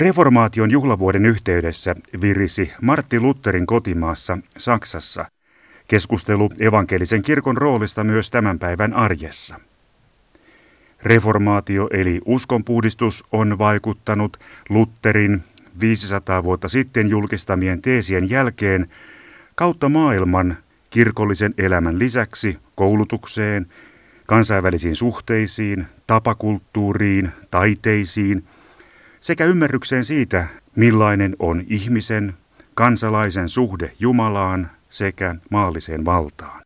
Reformaation juhlavuoden yhteydessä virisi Martti Lutherin kotimaassa Saksassa keskustelu evankelisen kirkon roolista myös tämän päivän arjessa. Reformaatio eli uskonpuhdistus on vaikuttanut Lutherin 500 vuotta sitten julkistamien teesien jälkeen kautta maailman kirkollisen elämän lisäksi koulutukseen, kansainvälisiin suhteisiin, tapakulttuuriin, taiteisiin sekä ymmärrykseen siitä, millainen on ihmisen, kansalaisen suhde Jumalaan sekä maalliseen valtaan.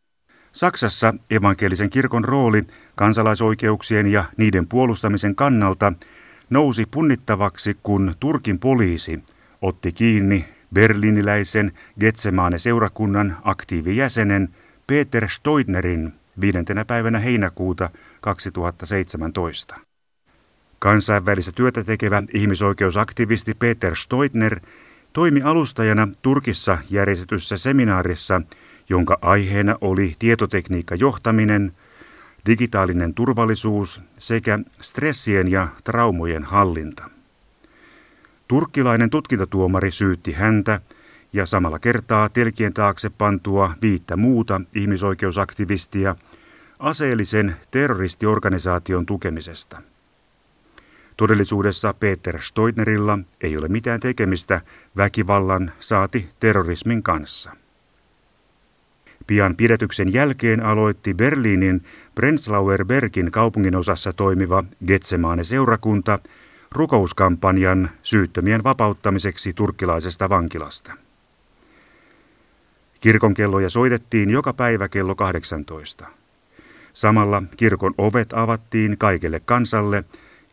Saksassa evankelisen kirkon rooli kansalaisoikeuksien ja niiden puolustamisen kannalta nousi punnittavaksi, kun Turkin poliisi otti kiinni berliniläisen Getsemaane seurakunnan aktiivijäsenen Peter Stoitnerin viidentenä päivänä heinäkuuta 2017. Kansainvälistä työtä tekevä ihmisoikeusaktivisti Peter Stoitner toimi alustajana Turkissa järjestetyssä seminaarissa, jonka aiheena oli tietotekniikka johtaminen, digitaalinen turvallisuus sekä stressien ja traumojen hallinta. Turkkilainen tutkintatuomari syytti häntä ja samalla kertaa telkien taakse pantua viittä muuta ihmisoikeusaktivistia aseellisen terroristiorganisaation tukemisesta. Todellisuudessa Peter Stoitnerilla ei ole mitään tekemistä väkivallan saati terrorismin kanssa. Pian pidetyksen jälkeen aloitti Berliinin Prenzlauer Bergin kaupunginosassa toimiva Getsemaane-seurakunta rukouskampanjan syyttömien vapauttamiseksi turkkilaisesta vankilasta. Kirkon kelloja soitettiin joka päivä kello 18. Samalla kirkon ovet avattiin kaikelle kansalle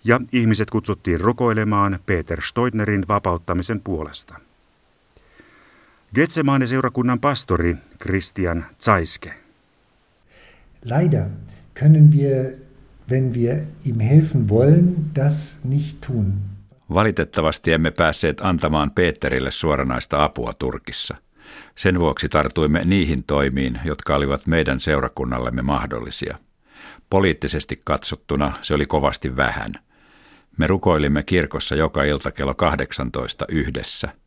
ja ihmiset kutsuttiin rukoilemaan Peter Stoitnerin vapauttamisen puolesta. Getsemane-seurakunnan pastori Christian Zaiske. Leider können wir, wenn wir ihm helfen wollen, das nicht tun. Valitettavasti emme päässeet antamaan Peterille suoranaista apua Turkissa. Sen vuoksi tartuimme niihin toimiin, jotka olivat meidän seurakunnallemme mahdollisia. Poliittisesti katsottuna se oli kovasti vähän. Me rukoilimme kirkossa joka ilta kello 18 yhdessä –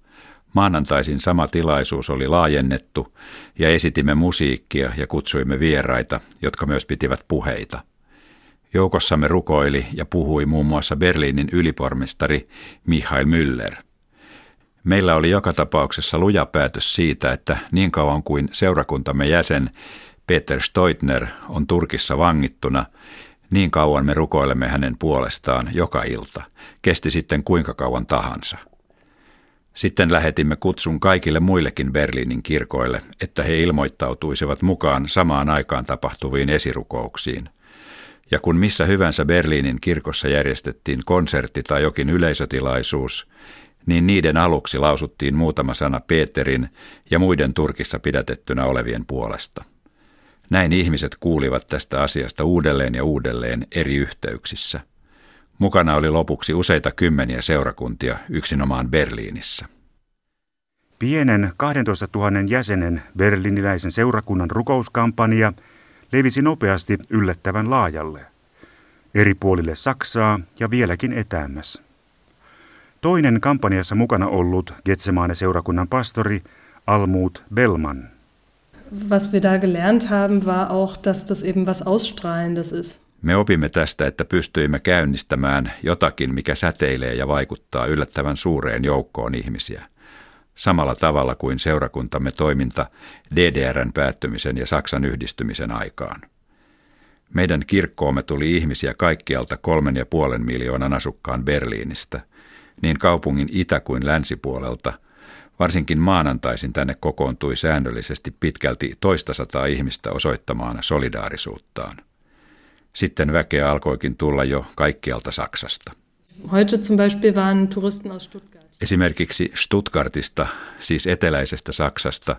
Maanantaisin sama tilaisuus oli laajennettu ja esitimme musiikkia ja kutsuimme vieraita, jotka myös pitivät puheita. Joukossamme rukoili ja puhui muun muassa Berliinin ylipormestari Michael Müller. Meillä oli joka tapauksessa luja päätös siitä, että niin kauan kuin seurakuntamme jäsen Peter Stoitner on Turkissa vangittuna, niin kauan me rukoilemme hänen puolestaan joka ilta, kesti sitten kuinka kauan tahansa. Sitten lähetimme kutsun kaikille muillekin Berliinin kirkoille, että he ilmoittautuisivat mukaan samaan aikaan tapahtuviin esirukouksiin. Ja kun missä hyvänsä Berliinin kirkossa järjestettiin konsertti tai jokin yleisötilaisuus, niin niiden aluksi lausuttiin muutama sana Peterin ja muiden Turkissa pidätettynä olevien puolesta. Näin ihmiset kuulivat tästä asiasta uudelleen ja uudelleen eri yhteyksissä – Mukana oli lopuksi useita kymmeniä seurakuntia yksinomaan Berliinissä. Pienen 12 000 jäsenen berliniläisen seurakunnan rukouskampanja levisi nopeasti yllättävän laajalle. Eri puolille Saksaa ja vieläkin etäämmäs. Toinen kampanjassa mukana ollut Getsemaane-seurakunnan pastori Almut Bellman. Was wir da gelernt haben, war auch, dass das eben was Ausstrahlendes ist. Me opimme tästä, että pystyimme käynnistämään jotakin, mikä säteilee ja vaikuttaa yllättävän suureen joukkoon ihmisiä. Samalla tavalla kuin seurakuntamme toiminta DDRn päättymisen ja Saksan yhdistymisen aikaan. Meidän kirkkoomme tuli ihmisiä kaikkialta kolmen ja puolen miljoonan asukkaan Berliinistä, niin kaupungin itä- kuin länsipuolelta. Varsinkin maanantaisin tänne kokoontui säännöllisesti pitkälti toista sataa ihmistä osoittamaan solidaarisuuttaan. Sitten väkeä alkoikin tulla jo kaikkialta Saksasta. Heute zum Beispiel waren Touristen aus Stuttgart. Esimerkiksi Stuttgartista, siis eteläisestä Saksasta,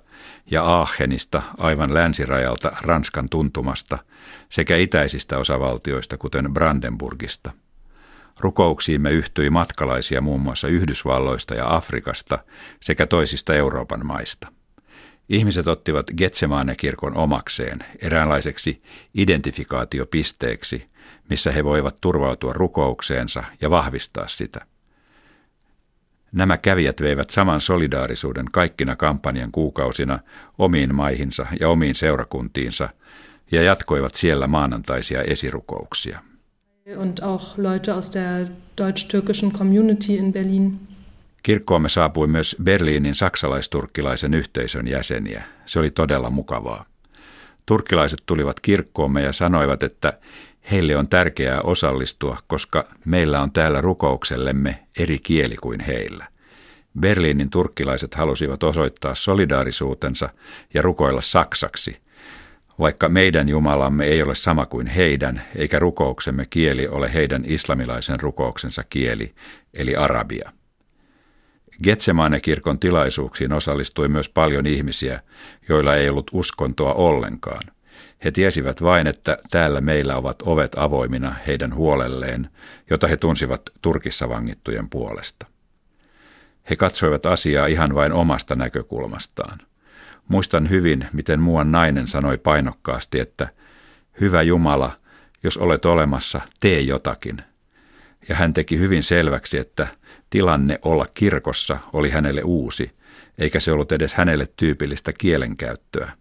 ja Aachenista aivan länsirajalta Ranskan tuntumasta sekä itäisistä osavaltioista, kuten Brandenburgista. Rukouksiimme yhtyi matkalaisia muun muassa Yhdysvalloista ja Afrikasta sekä toisista Euroopan maista. Ihmiset ottivat Getsemane-kirkon omakseen eräänlaiseksi identifikaatiopisteeksi, missä he voivat turvautua rukoukseensa ja vahvistaa sitä. Nämä kävijät veivät saman solidaarisuuden kaikkina kampanjan kuukausina omiin maihinsa ja omiin seurakuntiinsa ja jatkoivat siellä maanantaisia esirukouksia. Und auch Leute aus der deutsch-türkischen Community in Berlin. Kirkkoomme saapui myös Berliinin saksalaisturkkilaisen yhteisön jäseniä. Se oli todella mukavaa. Turkkilaiset tulivat kirkkoomme ja sanoivat, että heille on tärkeää osallistua, koska meillä on täällä rukouksellemme eri kieli kuin heillä. Berliinin turkkilaiset halusivat osoittaa solidaarisuutensa ja rukoilla saksaksi, vaikka meidän Jumalamme ei ole sama kuin heidän, eikä rukouksemme kieli ole heidän islamilaisen rukouksensa kieli, eli arabia. Getsemane-kirkon tilaisuuksiin osallistui myös paljon ihmisiä, joilla ei ollut uskontoa ollenkaan. He tiesivät vain, että täällä meillä ovat ovet avoimina heidän huolelleen, jota he tunsivat Turkissa vangittujen puolesta. He katsoivat asiaa ihan vain omasta näkökulmastaan. Muistan hyvin, miten muuan nainen sanoi painokkaasti, että hyvä Jumala, jos olet olemassa, tee jotakin. Ja hän teki hyvin selväksi, että tilanne olla kirkossa oli hänelle uusi, eikä se ollut edes hänelle tyypillistä kielenkäyttöä.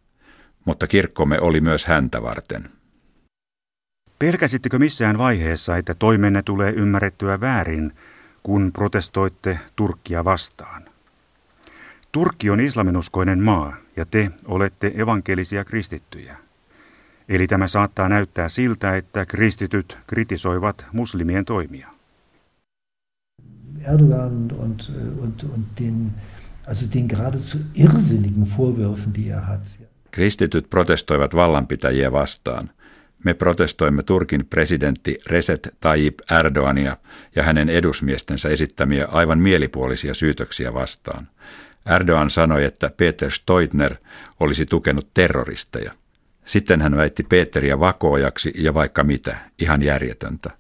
Mutta kirkkomme oli myös häntä varten. Pelkäsittekö missään vaiheessa, että toimenne tulee ymmärrettyä väärin, kun protestoitte Turkkia vastaan? Turkki on islaminuskoinen maa ja te olette evankelisia kristittyjä. Eli tämä saattaa näyttää siltä, että kristityt kritisoivat muslimien toimia. Erdogan und, und, und den, also den geradezu irrsinnigen Vorwürfen, die er hat. Kristityt protestoivat vallanpitäjiä vastaan. Me protestoimme Turkin presidentti Recep Tayyip Erdoania ja hänen edusmiestensä esittämiä aivan mielipuolisia syytöksiä vastaan. Erdogan sanoi, että Peter Stoitner olisi tukenut terroristeja. Sitten hän väitti Peteriä vakoojaksi ja vaikka mitä, ihan järjetöntä.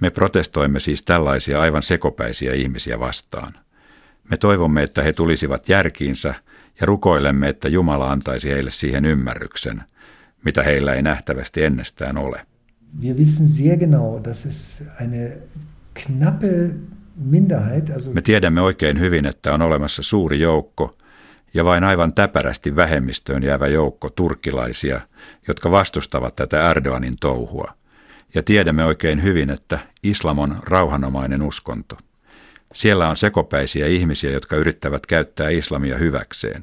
Me protestoimme siis tällaisia aivan sekopäisiä ihmisiä vastaan. Me toivomme, että he tulisivat järkiinsä ja rukoilemme, että Jumala antaisi heille siihen ymmärryksen, mitä heillä ei nähtävästi ennestään ole. Wir wissen sehr genau, dass es eine knappe Me tiedämme oikein hyvin, että on olemassa suuri joukko ja vain aivan täpärästi vähemmistöön jäävä joukko turkilaisia, jotka vastustavat tätä Erdoganin touhua. Ja tiedämme oikein hyvin, että islam on rauhanomainen uskonto. Siellä on sekopäisiä ihmisiä, jotka yrittävät käyttää islamia hyväkseen.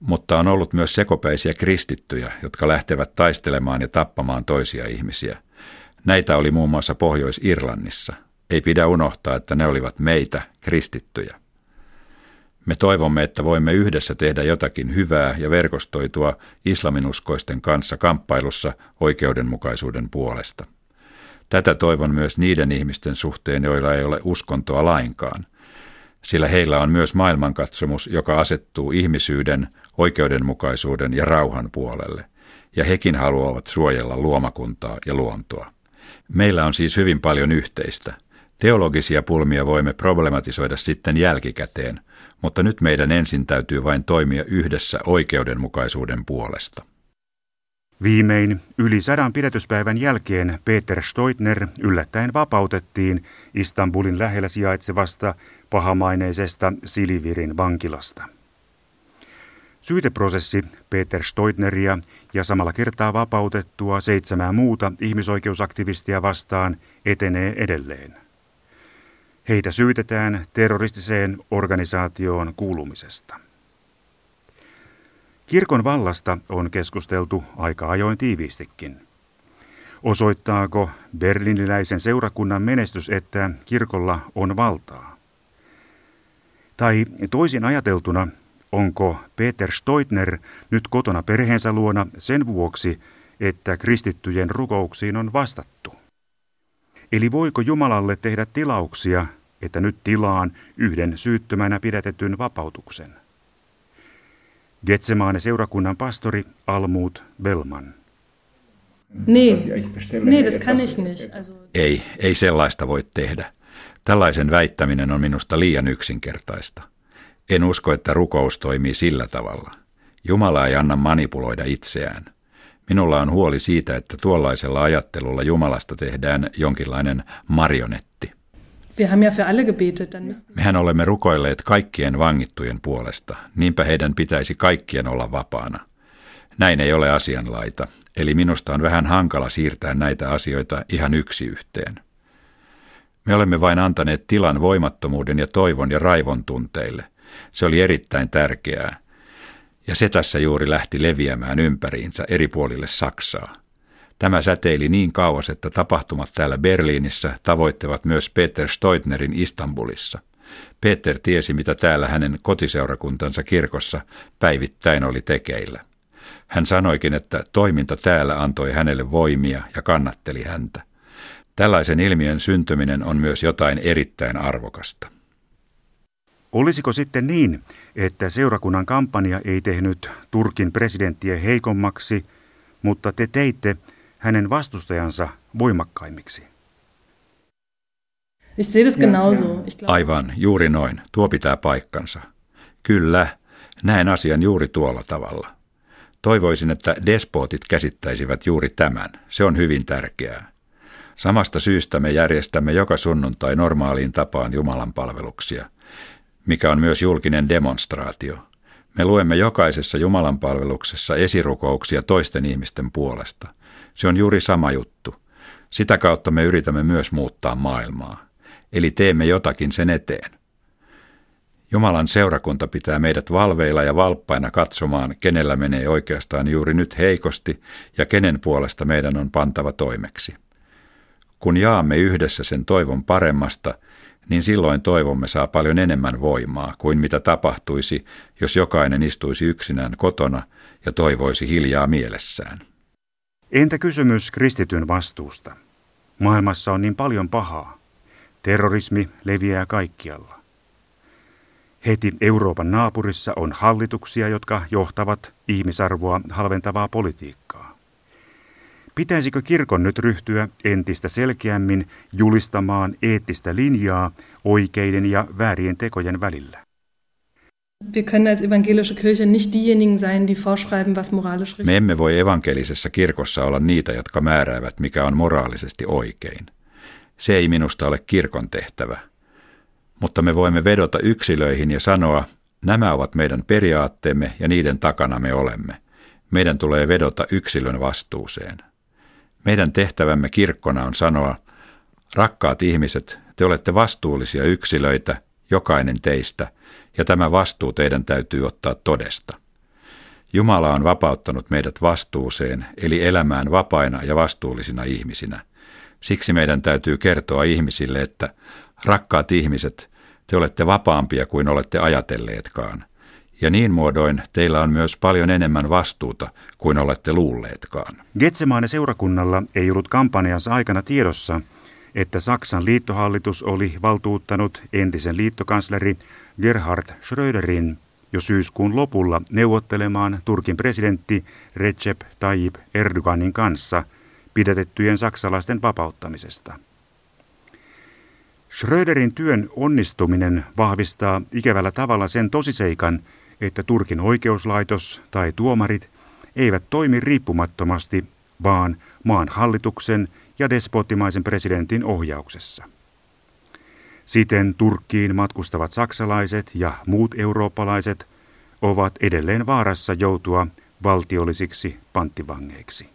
Mutta on ollut myös sekopäisiä kristittyjä, jotka lähtevät taistelemaan ja tappamaan toisia ihmisiä. Näitä oli muun muassa Pohjois-Irlannissa. Ei pidä unohtaa, että ne olivat meitä, kristittyjä. Me toivomme, että voimme yhdessä tehdä jotakin hyvää ja verkostoitua islaminuskoisten kanssa kamppailussa oikeudenmukaisuuden puolesta. Tätä toivon myös niiden ihmisten suhteen, joilla ei ole uskontoa lainkaan, sillä heillä on myös maailmankatsomus, joka asettuu ihmisyyden, oikeudenmukaisuuden ja rauhan puolelle, ja hekin haluavat suojella luomakuntaa ja luontoa. Meillä on siis hyvin paljon yhteistä. Teologisia pulmia voimme problematisoida sitten jälkikäteen, mutta nyt meidän ensin täytyy vain toimia yhdessä oikeudenmukaisuuden puolesta. Viimein yli sadan pidätyspäivän jälkeen Peter Stoitner yllättäen vapautettiin Istanbulin lähellä sijaitsevasta pahamaineisesta Silivirin vankilasta. Syyteprosessi Peter Stoitneria ja samalla kertaa vapautettua seitsemää muuta ihmisoikeusaktivistia vastaan etenee edelleen. Heitä syytetään terroristiseen organisaatioon kuulumisesta. Kirkon vallasta on keskusteltu aika ajoin tiiviistikin. Osoittaako berliniläisen seurakunnan menestys, että kirkolla on valtaa? Tai toisin ajateltuna, onko Peter Stoitner nyt kotona perheensä luona sen vuoksi, että kristittyjen rukouksiin on vastattu? Eli voiko Jumalalle tehdä tilauksia, että nyt tilaan yhden syyttömänä pidätetyn vapautuksen? Getsemaane seurakunnan pastori Almut Bellman. Nee, nee, das kann ich nicht. Also... Ei, ei sellaista voi tehdä. Tällaisen väittäminen on minusta liian yksinkertaista. En usko, että rukous toimii sillä tavalla. Jumala ei anna manipuloida itseään. Minulla on huoli siitä, että tuollaisella ajattelulla Jumalasta tehdään jonkinlainen marionetti. Mehän olemme rukoilleet kaikkien vangittujen puolesta, niinpä heidän pitäisi kaikkien olla vapaana. Näin ei ole asianlaita, eli minusta on vähän hankala siirtää näitä asioita ihan yksi yhteen. Me olemme vain antaneet tilan voimattomuuden ja toivon ja raivon tunteille. Se oli erittäin tärkeää. Ja se tässä juuri lähti leviämään ympäriinsä eri puolille Saksaa. Tämä säteili niin kauas, että tapahtumat täällä Berliinissä tavoittavat myös Peter Stoitnerin Istanbulissa. Peter tiesi, mitä täällä hänen kotiseurakuntansa kirkossa päivittäin oli tekeillä. Hän sanoikin, että toiminta täällä antoi hänelle voimia ja kannatteli häntä. Tällaisen ilmiön syntyminen on myös jotain erittäin arvokasta. Olisiko sitten niin, että seurakunnan kampanja ei tehnyt Turkin presidenttiä heikommaksi, mutta te teitte hänen vastustajansa voimakkaimmiksi? Aivan, juuri noin. Tuo pitää paikkansa. Kyllä, näen asian juuri tuolla tavalla. Toivoisin, että despotit käsittäisivät juuri tämän. Se on hyvin tärkeää. Samasta syystä me järjestämme joka sunnuntai normaaliin tapaan Jumalan palveluksia, mikä on myös julkinen demonstraatio. Me luemme jokaisessa Jumalan palveluksessa esirukouksia toisten ihmisten puolesta. Se on juuri sama juttu. Sitä kautta me yritämme myös muuttaa maailmaa. Eli teemme jotakin sen eteen. Jumalan seurakunta pitää meidät valveilla ja valppaina katsomaan, kenellä menee oikeastaan juuri nyt heikosti ja kenen puolesta meidän on pantava toimeksi. Kun jaamme yhdessä sen toivon paremmasta, niin silloin toivomme saa paljon enemmän voimaa kuin mitä tapahtuisi, jos jokainen istuisi yksinään kotona ja toivoisi hiljaa mielessään. Entä kysymys kristityn vastuusta? Maailmassa on niin paljon pahaa. Terrorismi leviää kaikkialla. Heti Euroopan naapurissa on hallituksia, jotka johtavat ihmisarvoa halventavaa politiikkaa. Pitäisikö kirkon nyt ryhtyä entistä selkeämmin julistamaan eettistä linjaa oikeiden ja väärien tekojen välillä? Me emme voi evankelisessa kirkossa olla niitä, jotka määräävät, mikä on moraalisesti oikein. Se ei minusta ole kirkon tehtävä. Mutta me voimme vedota yksilöihin ja sanoa, nämä ovat meidän periaatteemme ja niiden takana me olemme. Meidän tulee vedota yksilön vastuuseen. Meidän tehtävämme kirkkona on sanoa, rakkaat ihmiset, te olette vastuullisia yksilöitä, jokainen teistä, ja tämä vastuu teidän täytyy ottaa todesta. Jumala on vapauttanut meidät vastuuseen, eli elämään vapaina ja vastuullisina ihmisinä. Siksi meidän täytyy kertoa ihmisille, että rakkaat ihmiset, te olette vapaampia kuin olette ajatelleetkaan. Ja niin muodoin teillä on myös paljon enemmän vastuuta kuin olette luulleetkaan. Getsemaane seurakunnalla ei ollut kampanjansa aikana tiedossa, että Saksan liittohallitus oli valtuuttanut entisen liittokansleri Gerhard Schröderin jo syyskuun lopulla neuvottelemaan Turkin presidentti Recep Tayyip Erdoganin kanssa pidätettyjen saksalaisten vapauttamisesta. Schröderin työn onnistuminen vahvistaa ikävällä tavalla sen tosiseikan, että Turkin oikeuslaitos tai tuomarit eivät toimi riippumattomasti, vaan maan hallituksen ja despotimaisen presidentin ohjauksessa. Siten Turkkiin matkustavat saksalaiset ja muut eurooppalaiset ovat edelleen vaarassa joutua valtiollisiksi panttivangeiksi.